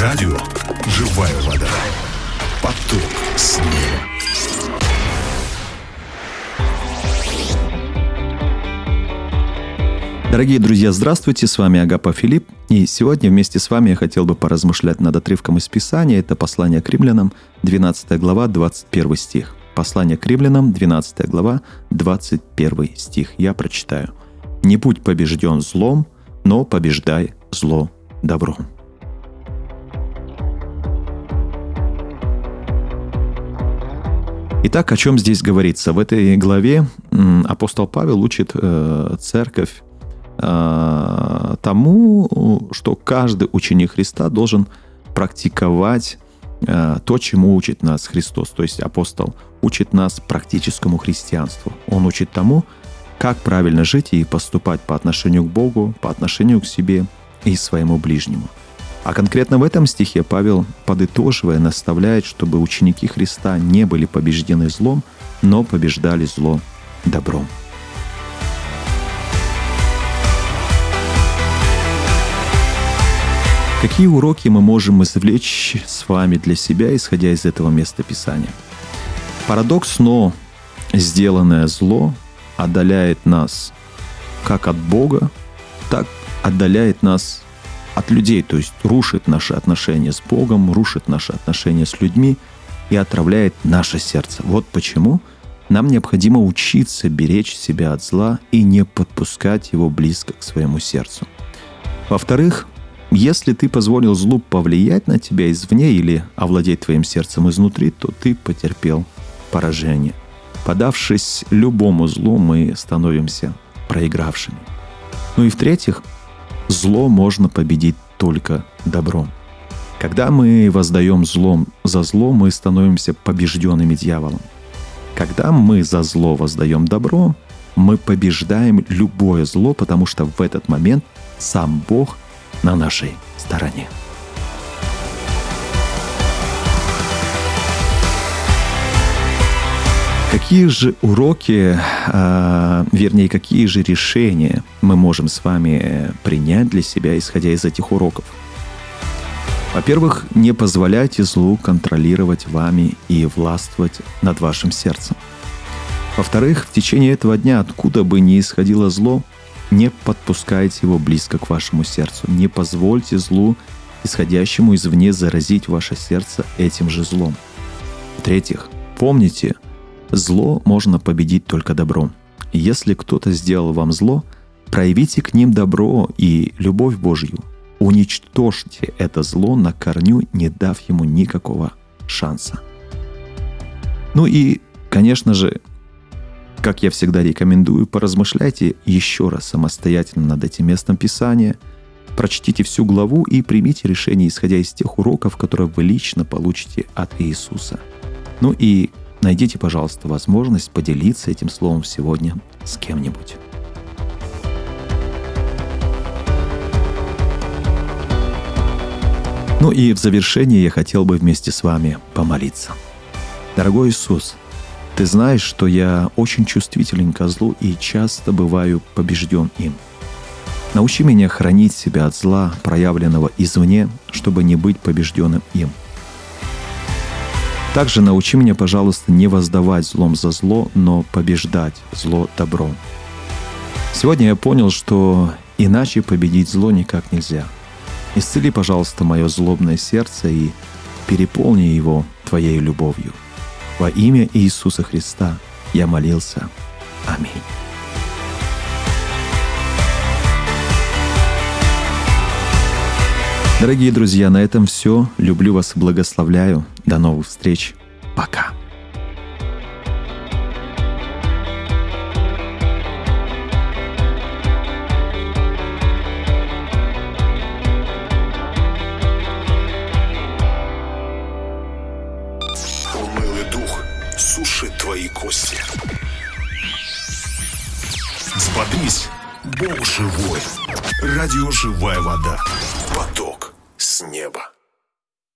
Радио «Живая вода». Поток снега. Дорогие друзья, здравствуйте, с вами Агапа Филипп. И сегодня вместе с вами я хотел бы поразмышлять над отрывком из Писания. Это послание к римлянам, 12 глава, 21 стих. Послание к римлянам, 12 глава, 21 стих. Я прочитаю. «Не будь побежден злом, но побеждай зло добром». Итак, о чем здесь говорится? В этой главе апостол Павел учит э, церковь э, тому, что каждый ученик Христа должен практиковать э, то, чему учит нас Христос. То есть апостол учит нас практическому христианству. Он учит тому, как правильно жить и поступать по отношению к Богу, по отношению к себе и своему ближнему. А конкретно в этом стихе Павел, подытоживая, наставляет, чтобы ученики Христа не были побеждены злом, но побеждали зло добром. Какие уроки мы можем извлечь с вами для себя, исходя из этого места Писания? Парадокс, но сделанное зло отдаляет нас как от Бога, так отдаляет нас от людей, то есть рушит наши отношения с Богом, рушит наши отношения с людьми и отравляет наше сердце. Вот почему нам необходимо учиться беречь себя от зла и не подпускать его близко к своему сердцу. Во-вторых, если ты позволил злу повлиять на тебя извне или овладеть твоим сердцем изнутри, то ты потерпел поражение. Подавшись любому злу, мы становимся проигравшими. Ну и в-третьих, зло можно победить только добром. Когда мы воздаем злом за зло, мы становимся побежденными дьяволом. Когда мы за зло воздаем добро, мы побеждаем любое зло, потому что в этот момент сам Бог на нашей стороне. Какие же уроки, э, вернее, какие же решения мы можем с вами принять для себя, исходя из этих уроков? Во-первых, не позволяйте злу контролировать вами и властвовать над вашим сердцем. Во-вторых, в течение этого дня, откуда бы ни исходило зло, не подпускайте его близко к вашему сердцу. Не позвольте злу, исходящему извне, заразить ваше сердце этим же злом. В-третьих, помните – Зло можно победить только добром. Если кто-то сделал вам зло, проявите к ним добро и любовь Божью. Уничтожьте это зло на корню, не дав ему никакого шанса. Ну и, конечно же, как я всегда рекомендую, поразмышляйте еще раз самостоятельно над этим местом Писания, прочтите всю главу и примите решение, исходя из тех уроков, которые вы лично получите от Иисуса. Ну и найдите, пожалуйста, возможность поделиться этим словом сегодня с кем-нибудь. Ну и в завершение я хотел бы вместе с вами помолиться. Дорогой Иисус, Ты знаешь, что я очень чувствителен к злу и часто бываю побежден им. Научи меня хранить себя от зла, проявленного извне, чтобы не быть побежденным им – также научи меня, пожалуйста, не воздавать злом за зло, но побеждать зло добром. Сегодня я понял, что иначе победить зло никак нельзя. Исцели, пожалуйста, мое злобное сердце и переполни его Твоей любовью. Во имя Иисуса Христа я молился. Аминь. Дорогие друзья, на этом все. Люблю вас и благословляю. До новых встреч. Пока. Радио «Живая вода». Поток с неба.